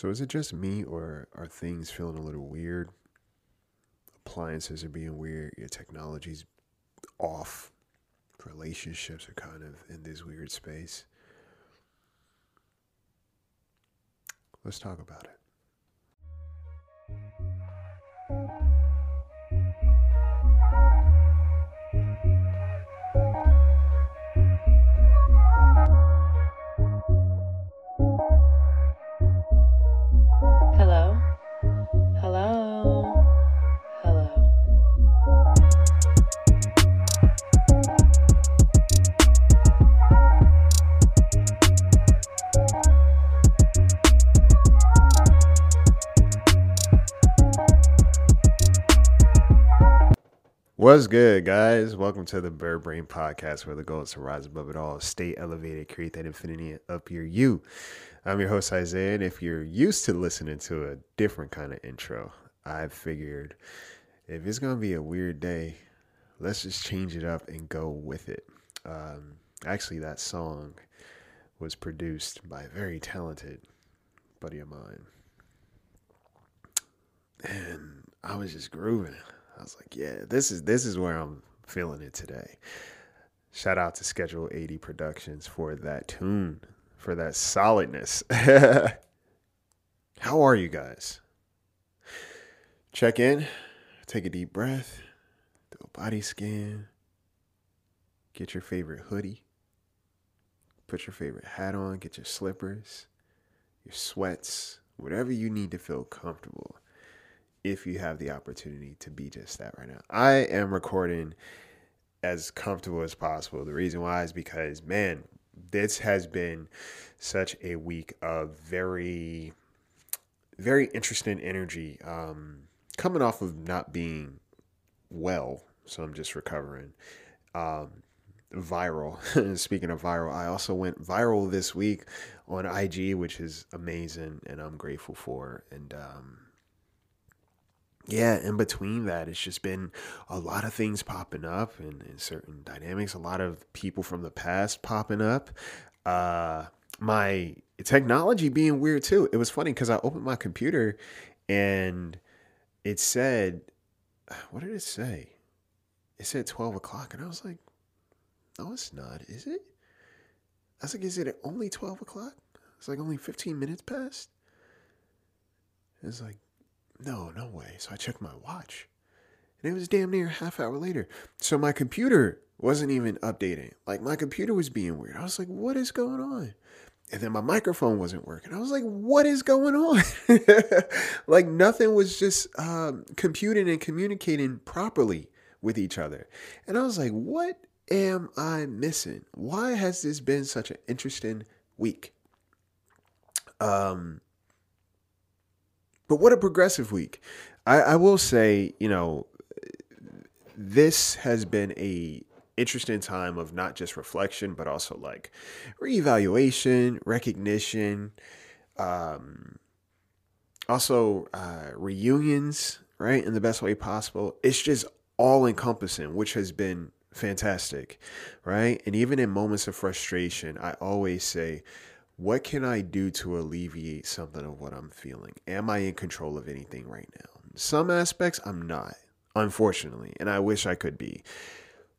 So is it just me or are things feeling a little weird? Appliances are being weird, your technology's off. Relationships are kind of in this weird space. Let's talk about it. What's good, guys? Welcome to the Bird Brain Podcast, where the goal is to rise above it all, stay elevated, create that infinity up your you. I'm your host, Isaiah, and if you're used to listening to a different kind of intro, I figured if it's going to be a weird day, let's just change it up and go with it. Um, actually, that song was produced by a very talented buddy of mine. And I was just grooving. I was like, yeah, this is this is where I'm feeling it today. Shout out to Schedule 80 Productions for that tune, for that solidness. How are you guys? Check in, take a deep breath, do a body scan, get your favorite hoodie, put your favorite hat on, get your slippers, your sweats, whatever you need to feel comfortable if you have the opportunity to be just that right now. I am recording as comfortable as possible. The reason why is because, man, this has been such a week of very, very interesting energy. Um, coming off of not being well, so I'm just recovering. Um, viral. Speaking of viral, I also went viral this week on IG, which is amazing and I'm grateful for. And, um, yeah, in between that, it's just been a lot of things popping up and, and certain dynamics, a lot of people from the past popping up. Uh, my technology being weird too. It was funny because I opened my computer and it said, what did it say? It said 12 o'clock. And I was like, no, it's not, is it? I was like, is it only 12 o'clock? It's like only 15 minutes past. It's like, no, no way. So I checked my watch. And it was damn near a half hour later. So my computer wasn't even updating. Like my computer was being weird. I was like, what is going on? And then my microphone wasn't working. I was like, what is going on? like nothing was just um, computing and communicating properly with each other. And I was like, what am I missing? Why has this been such an interesting week? Um, but what a progressive week. I, I will say, you know, this has been a interesting time of not just reflection, but also like reevaluation, recognition, um, also uh, reunions, right? In the best way possible. It's just all encompassing, which has been fantastic, right? And even in moments of frustration, I always say, what can I do to alleviate something of what I'm feeling? Am I in control of anything right now? Some aspects I'm not, unfortunately, and I wish I could be.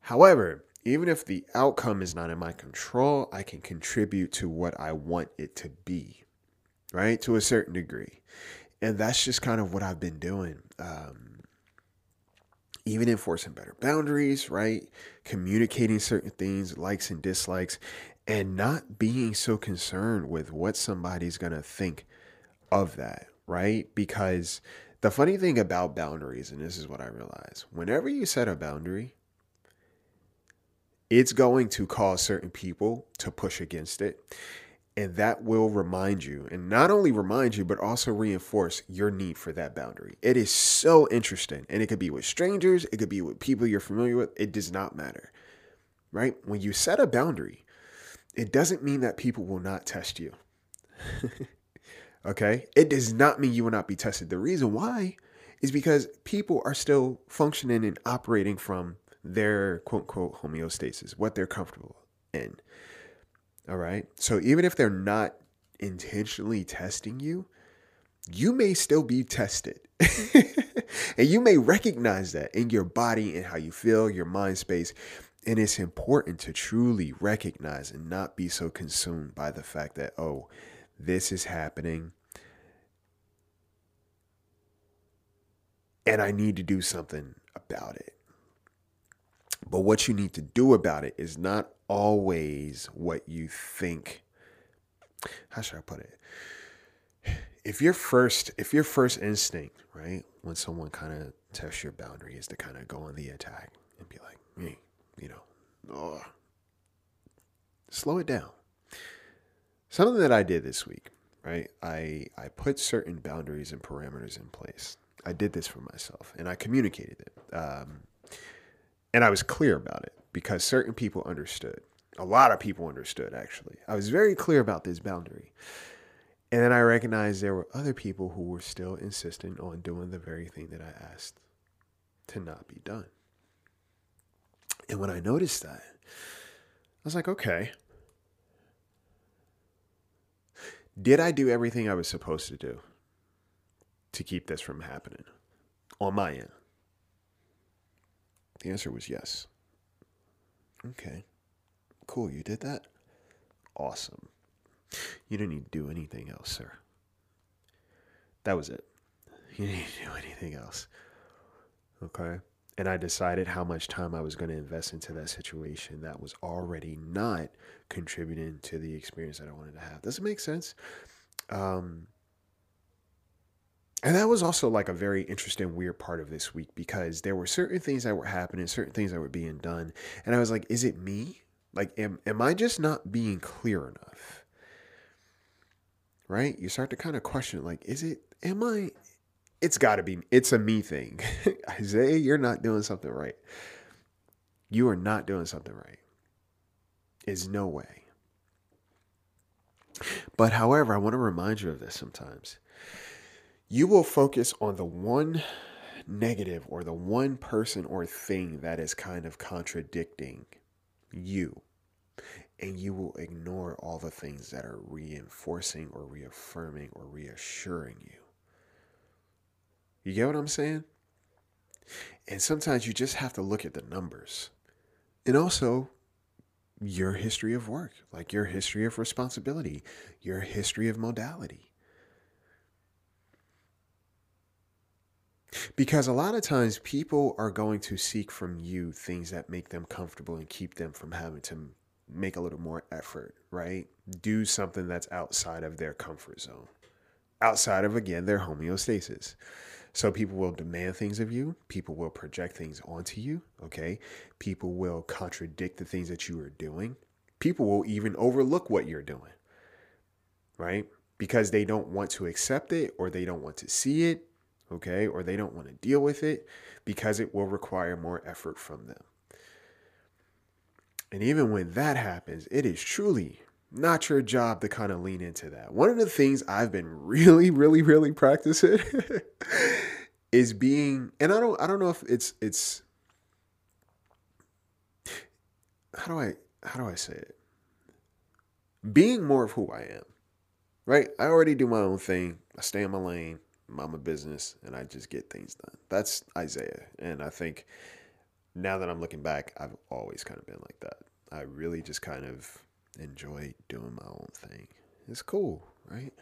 However, even if the outcome is not in my control, I can contribute to what I want it to be, right? To a certain degree. And that's just kind of what I've been doing. Um, even enforcing better boundaries, right? Communicating certain things, likes and dislikes, and not being so concerned with what somebody's going to think of that, right? Because the funny thing about boundaries, and this is what I realize whenever you set a boundary, it's going to cause certain people to push against it. And that will remind you, and not only remind you, but also reinforce your need for that boundary. It is so interesting. And it could be with strangers, it could be with people you're familiar with. It does not matter, right? When you set a boundary, it doesn't mean that people will not test you. okay? It does not mean you will not be tested. The reason why is because people are still functioning and operating from their quote unquote homeostasis, what they're comfortable in. All right. So even if they're not intentionally testing you, you may still be tested. and you may recognize that in your body and how you feel, your mind space. And it's important to truly recognize and not be so consumed by the fact that, oh, this is happening. And I need to do something about it. But what you need to do about it is not always what you think. How should I put it? If your first, if your first instinct, right, when someone kind of tests your boundary, is to kind of go on the attack and be like, me, you know, oh, slow it down. Something that I did this week, right? I I put certain boundaries and parameters in place. I did this for myself, and I communicated it. Um, and I was clear about it because certain people understood. A lot of people understood, actually. I was very clear about this boundary. And then I recognized there were other people who were still insistent on doing the very thing that I asked to not be done. And when I noticed that, I was like, okay. Did I do everything I was supposed to do to keep this from happening on my end? The answer was yes. Okay. Cool. You did that? Awesome. You didn't need to do anything else, sir. That was it. You didn't need to do anything else. Okay. And I decided how much time I was going to invest into that situation that was already not contributing to the experience that I wanted to have. Does it make sense? Um, and that was also like a very interesting, weird part of this week because there were certain things that were happening, certain things that were being done. And I was like, is it me? Like, am, am I just not being clear enough? Right? You start to kind of question, like, is it, am I, it's got to be, it's a me thing. Isaiah, you're not doing something right. You are not doing something right. Is no way. But however, I want to remind you of this sometimes you will focus on the one negative or the one person or thing that is kind of contradicting you. And you will ignore all the things that are reinforcing or reaffirming or reassuring you. You get what I'm saying? And sometimes you just have to look at the numbers. And also your history of work, like your history of responsibility, your history of modality. Because a lot of times people are going to seek from you things that make them comfortable and keep them from having to make a little more effort, right? Do something that's outside of their comfort zone, outside of, again, their homeostasis. So people will demand things of you. People will project things onto you. Okay. People will contradict the things that you are doing. People will even overlook what you're doing, right? Because they don't want to accept it or they don't want to see it okay? Or they don't want to deal with it because it will require more effort from them. And even when that happens, it is truly not your job to kind of lean into that. One of the things I've been really, really, really practicing is being, and I don't, I don't know if it's, it's, how do I, how do I say it? Being more of who I am, right? I already do my own thing. I stay in my lane I'm a business and I just get things done. That's Isaiah. And I think now that I'm looking back, I've always kind of been like that. I really just kind of enjoy doing my own thing. It's cool, right?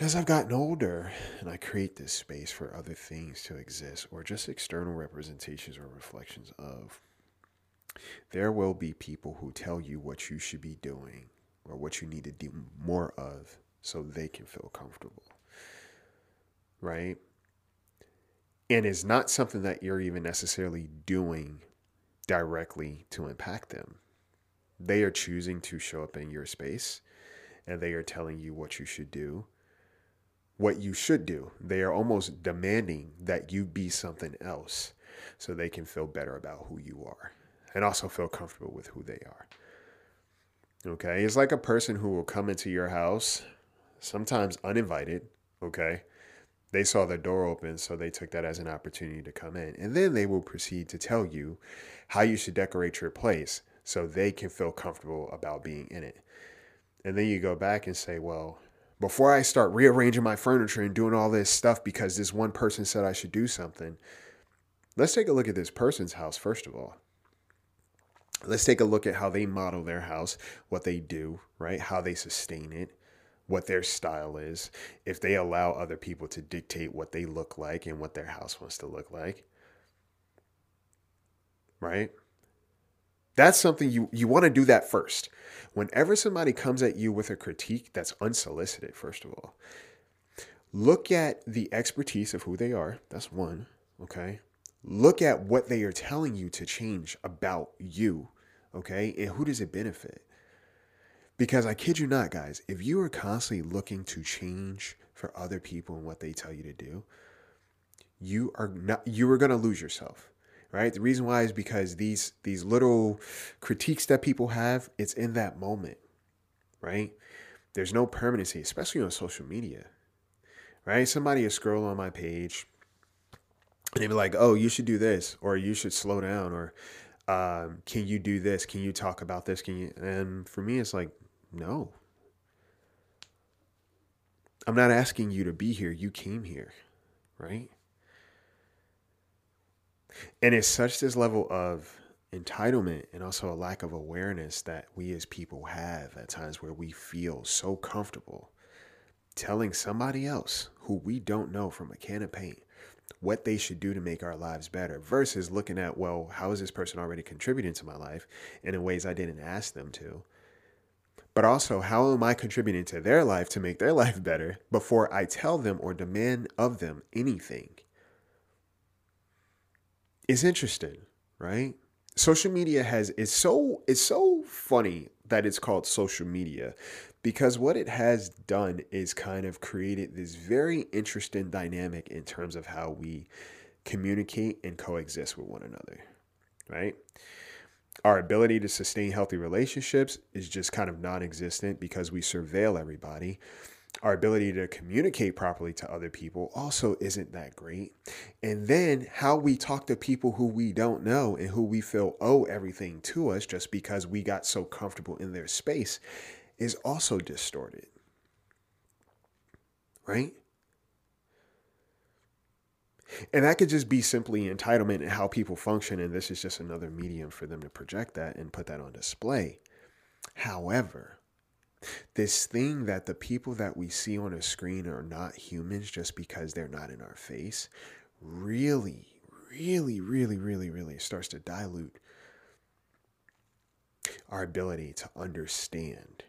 As I've gotten older and I create this space for other things to exist or just external representations or reflections of, there will be people who tell you what you should be doing or what you need to do more of so they can feel comfortable right? And it's not something that you're even necessarily doing directly to impact them. They are choosing to show up in your space and they are telling you what you should do, what you should do. They are almost demanding that you be something else so they can feel better about who you are and also feel comfortable with who they are. Okay, it's like a person who will come into your house, sometimes uninvited. Okay, they saw the door open, so they took that as an opportunity to come in. And then they will proceed to tell you how you should decorate your place so they can feel comfortable about being in it. And then you go back and say, well, before I start rearranging my furniture and doing all this stuff because this one person said I should do something, let's take a look at this person's house, first of all. Let's take a look at how they model their house, what they do, right? How they sustain it, what their style is, if they allow other people to dictate what they look like and what their house wants to look like. Right? That's something you, you want to do that first. Whenever somebody comes at you with a critique that's unsolicited, first of all, look at the expertise of who they are. That's one. Okay. Look at what they are telling you to change about you. Okay. And who does it benefit? Because I kid you not, guys, if you are constantly looking to change for other people and what they tell you to do, you are not you are gonna lose yourself right? The reason why is because these these little critiques that people have, it's in that moment, right? There's no permanency, especially on social media, right? Somebody will scroll on my page and they be like, "Oh, you should do this," or "You should slow down," or um, "Can you do this? Can you talk about this? Can you?" And for me, it's like, no. I'm not asking you to be here. You came here, right? And it's such this level of entitlement and also a lack of awareness that we as people have at times where we feel so comfortable telling somebody else who we don't know from a can of paint what they should do to make our lives better versus looking at, well, how is this person already contributing to my life and in ways I didn't ask them to? But also, how am I contributing to their life to make their life better before I tell them or demand of them anything? It's interesting, right? Social media has it's so it's so funny that it's called social media because what it has done is kind of created this very interesting dynamic in terms of how we communicate and coexist with one another, right? Our ability to sustain healthy relationships is just kind of non existent because we surveil everybody our ability to communicate properly to other people also isn't that great. And then how we talk to people who we don't know and who we feel owe everything to us just because we got so comfortable in their space is also distorted. Right? And that could just be simply entitlement and how people function. And this is just another medium for them to project that and put that on display. However, this thing that the people that we see on a screen are not humans just because they're not in our face really, really, really, really, really starts to dilute our ability to understand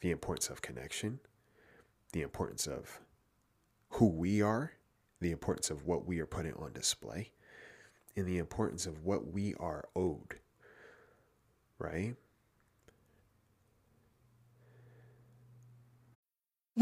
the importance of connection, the importance of who we are, the importance of what we are putting on display, and the importance of what we are owed, right?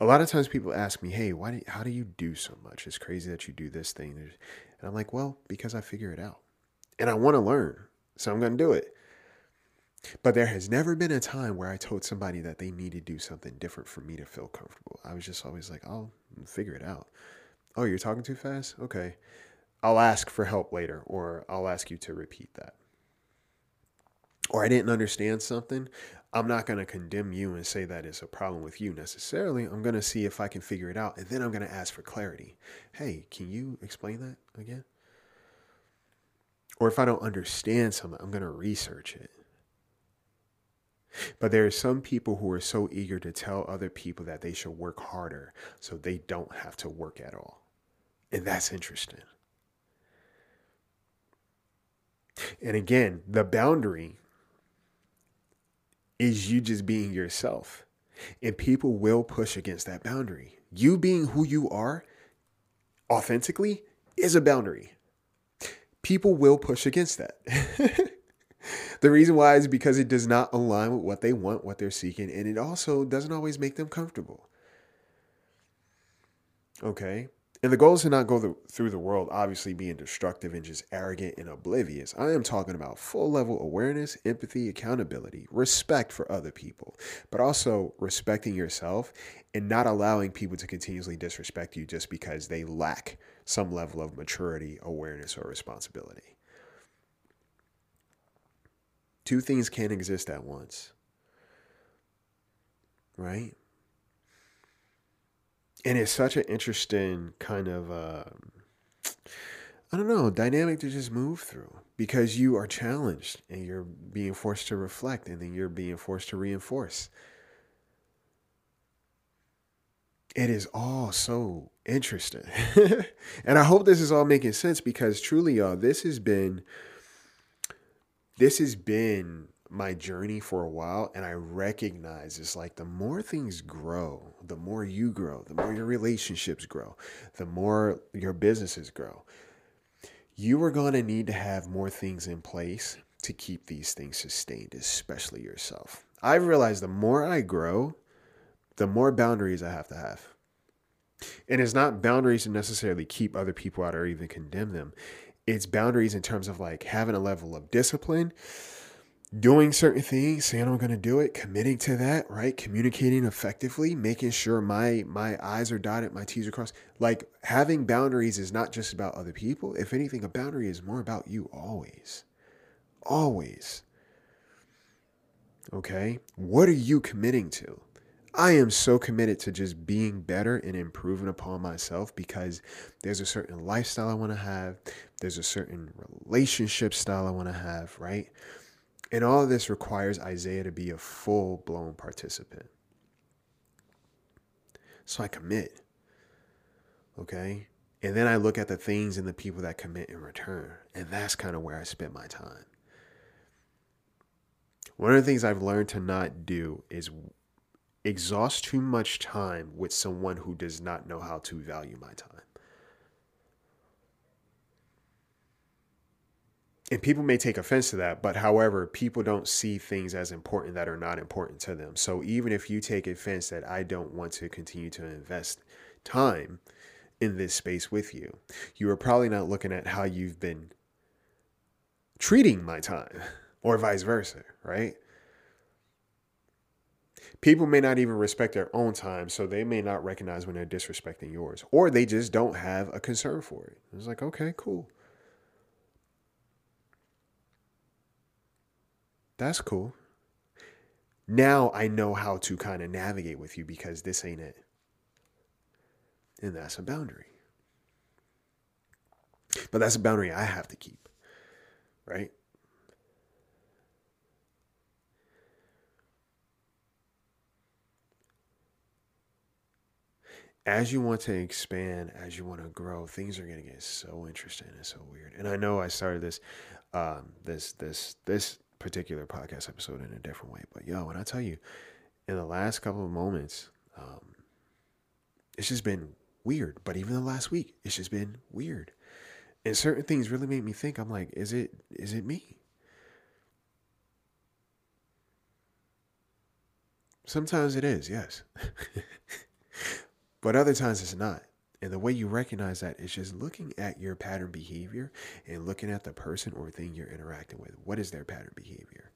a lot of times people ask me, "Hey, why? Do, how do you do so much? It's crazy that you do this thing." And I'm like, "Well, because I figure it out, and I want to learn, so I'm going to do it." But there has never been a time where I told somebody that they need to do something different for me to feel comfortable. I was just always like, "I'll figure it out." Oh, you're talking too fast? Okay. I'll ask for help later, or I'll ask you to repeat that. Or I didn't understand something. I'm not going to condemn you and say that it's a problem with you necessarily. I'm going to see if I can figure it out. And then I'm going to ask for clarity. Hey, can you explain that again? Or if I don't understand something, I'm going to research it. But there are some people who are so eager to tell other people that they should work harder so they don't have to work at all. And that's interesting. And again, the boundary is you just being yourself. And people will push against that boundary. You being who you are authentically is a boundary. People will push against that. the reason why is because it does not align with what they want, what they're seeking, and it also doesn't always make them comfortable. Okay? And the goal is to not go through the world obviously being destructive and just arrogant and oblivious. I am talking about full level awareness, empathy, accountability, respect for other people, but also respecting yourself and not allowing people to continuously disrespect you just because they lack some level of maturity, awareness, or responsibility. Two things can't exist at once, right? And it's such an interesting kind of uh, I don't know dynamic to just move through because you are challenged and you're being forced to reflect and then you're being forced to reinforce. It is all so interesting. and I hope this is all making sense because truly, y'all, this has been this has been my journey for a while and I recognize it's like the more things grow, the more you grow, the more your relationships grow, the more your businesses grow. You are going to need to have more things in place to keep these things sustained, especially yourself. I've realized the more I grow, the more boundaries I have to have. And it's not boundaries to necessarily keep other people out or even condemn them. It's boundaries in terms of like having a level of discipline doing certain things, saying I'm going to do it, committing to that, right? Communicating effectively, making sure my my I's are dotted, my T's are crossed. Like having boundaries is not just about other people. If anything, a boundary is more about you always. Always. Okay? What are you committing to? I am so committed to just being better and improving upon myself because there's a certain lifestyle I want to have. There's a certain relationship style I want to have, right? And all of this requires Isaiah to be a full blown participant. So I commit. Okay? And then I look at the things and the people that commit in return. And that's kind of where I spend my time. One of the things I've learned to not do is exhaust too much time with someone who does not know how to value my time. And people may take offense to that, but however, people don't see things as important that are not important to them. So even if you take offense that I don't want to continue to invest time in this space with you, you are probably not looking at how you've been treating my time or vice versa, right? People may not even respect their own time, so they may not recognize when they're disrespecting yours, or they just don't have a concern for it. It's like, okay, cool. That's cool. Now I know how to kind of navigate with you because this ain't it. And that's a boundary. But that's a boundary I have to keep, right? as you want to expand, as you want to grow, things are going to get so interesting and so weird. And I know I started this, um, this, this, this particular podcast episode in a different way. But yo, when I tell you, in the last couple of moments, um, it's just been weird. But even the last week, it's just been weird. And certain things really made me think. I'm like, is it is it me? Sometimes it is, yes. but other times it's not. And the way you recognize that is just looking at your pattern behavior and looking at the person or thing you're interacting with. What is their pattern behavior?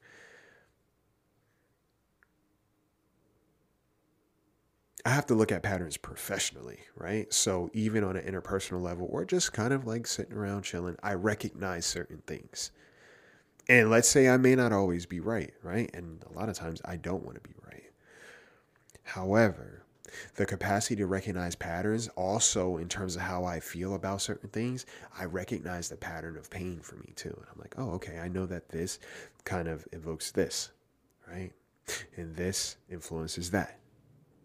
I have to look at patterns professionally, right? So even on an interpersonal level or just kind of like sitting around chilling, I recognize certain things. And let's say I may not always be right, right? And a lot of times I don't want to be right. However, the capacity to recognize patterns also in terms of how I feel about certain things, I recognize the pattern of pain for me too. And I'm like, oh, okay, I know that this kind of evokes this, right? And this influences that.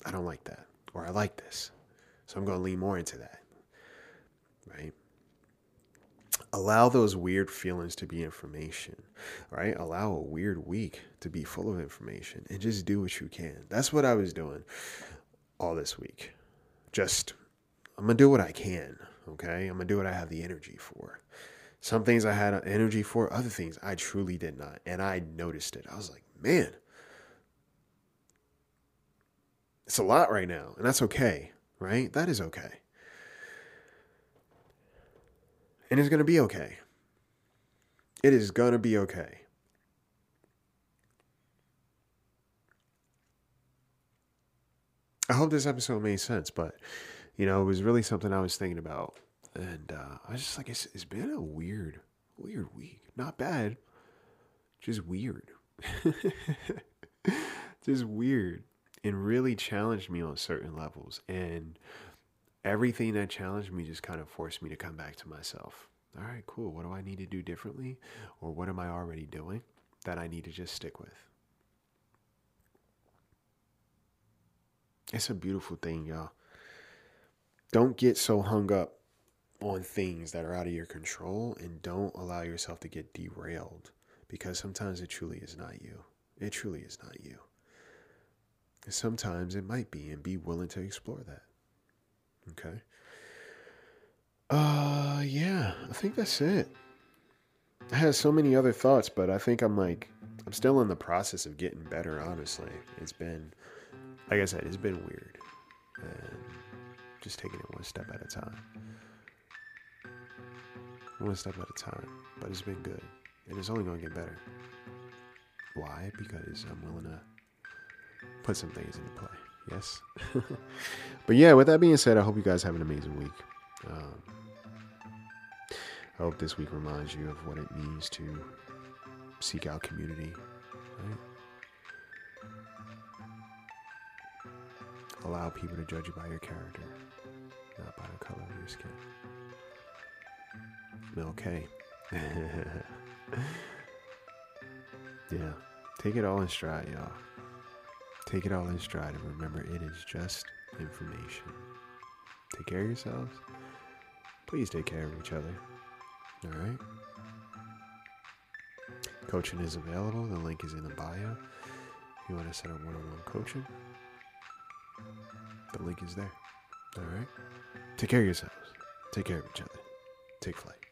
I don't like that. Or I like this. So I'm going to lean more into that. Right? Allow those weird feelings to be information, right? Allow a weird week to be full of information and just do what you can. That's what I was doing all this week. Just, I'm going to do what I can, okay? I'm going to do what I have the energy for. Some things I had energy for, other things I truly did not. And I noticed it. I was like, man, it's a lot right now. And that's okay, right? That is okay. And it's going to be okay. It is going to be okay. I hope this episode made sense, but you know, it was really something I was thinking about, and uh, I was just like, it's, it's been a weird, weird week. Not bad, just weird, just weird, and really challenged me on certain levels. And everything that challenged me just kind of forced me to come back to myself. All right, cool. What do I need to do differently, or what am I already doing that I need to just stick with? It's a beautiful thing, y'all. Don't get so hung up on things that are out of your control and don't allow yourself to get derailed because sometimes it truly is not you. It truly is not you. And sometimes it might be, and be willing to explore that. Okay. Uh, yeah, I think that's it. I had so many other thoughts, but I think I'm like, I'm still in the process of getting better, honestly. It's been like I said, it's been weird. And just taking it one step at a time. One step at a time. But it's been good. And it's only going to get better. Why? Because I'm willing to put some things into play. Yes? but yeah, with that being said, I hope you guys have an amazing week. Um, I hope this week reminds you of what it means to seek out community. Right? Allow people to judge you by your character, not by the color of your skin. Okay. yeah. Take it all in stride, y'all. Take it all in stride and remember it is just information. Take care of yourselves. Please take care of each other. All right? Coaching is available. The link is in the bio. If you want to set up one on one coaching, the link is there. All right? Take care of yourselves. Take care of each other. Take flight.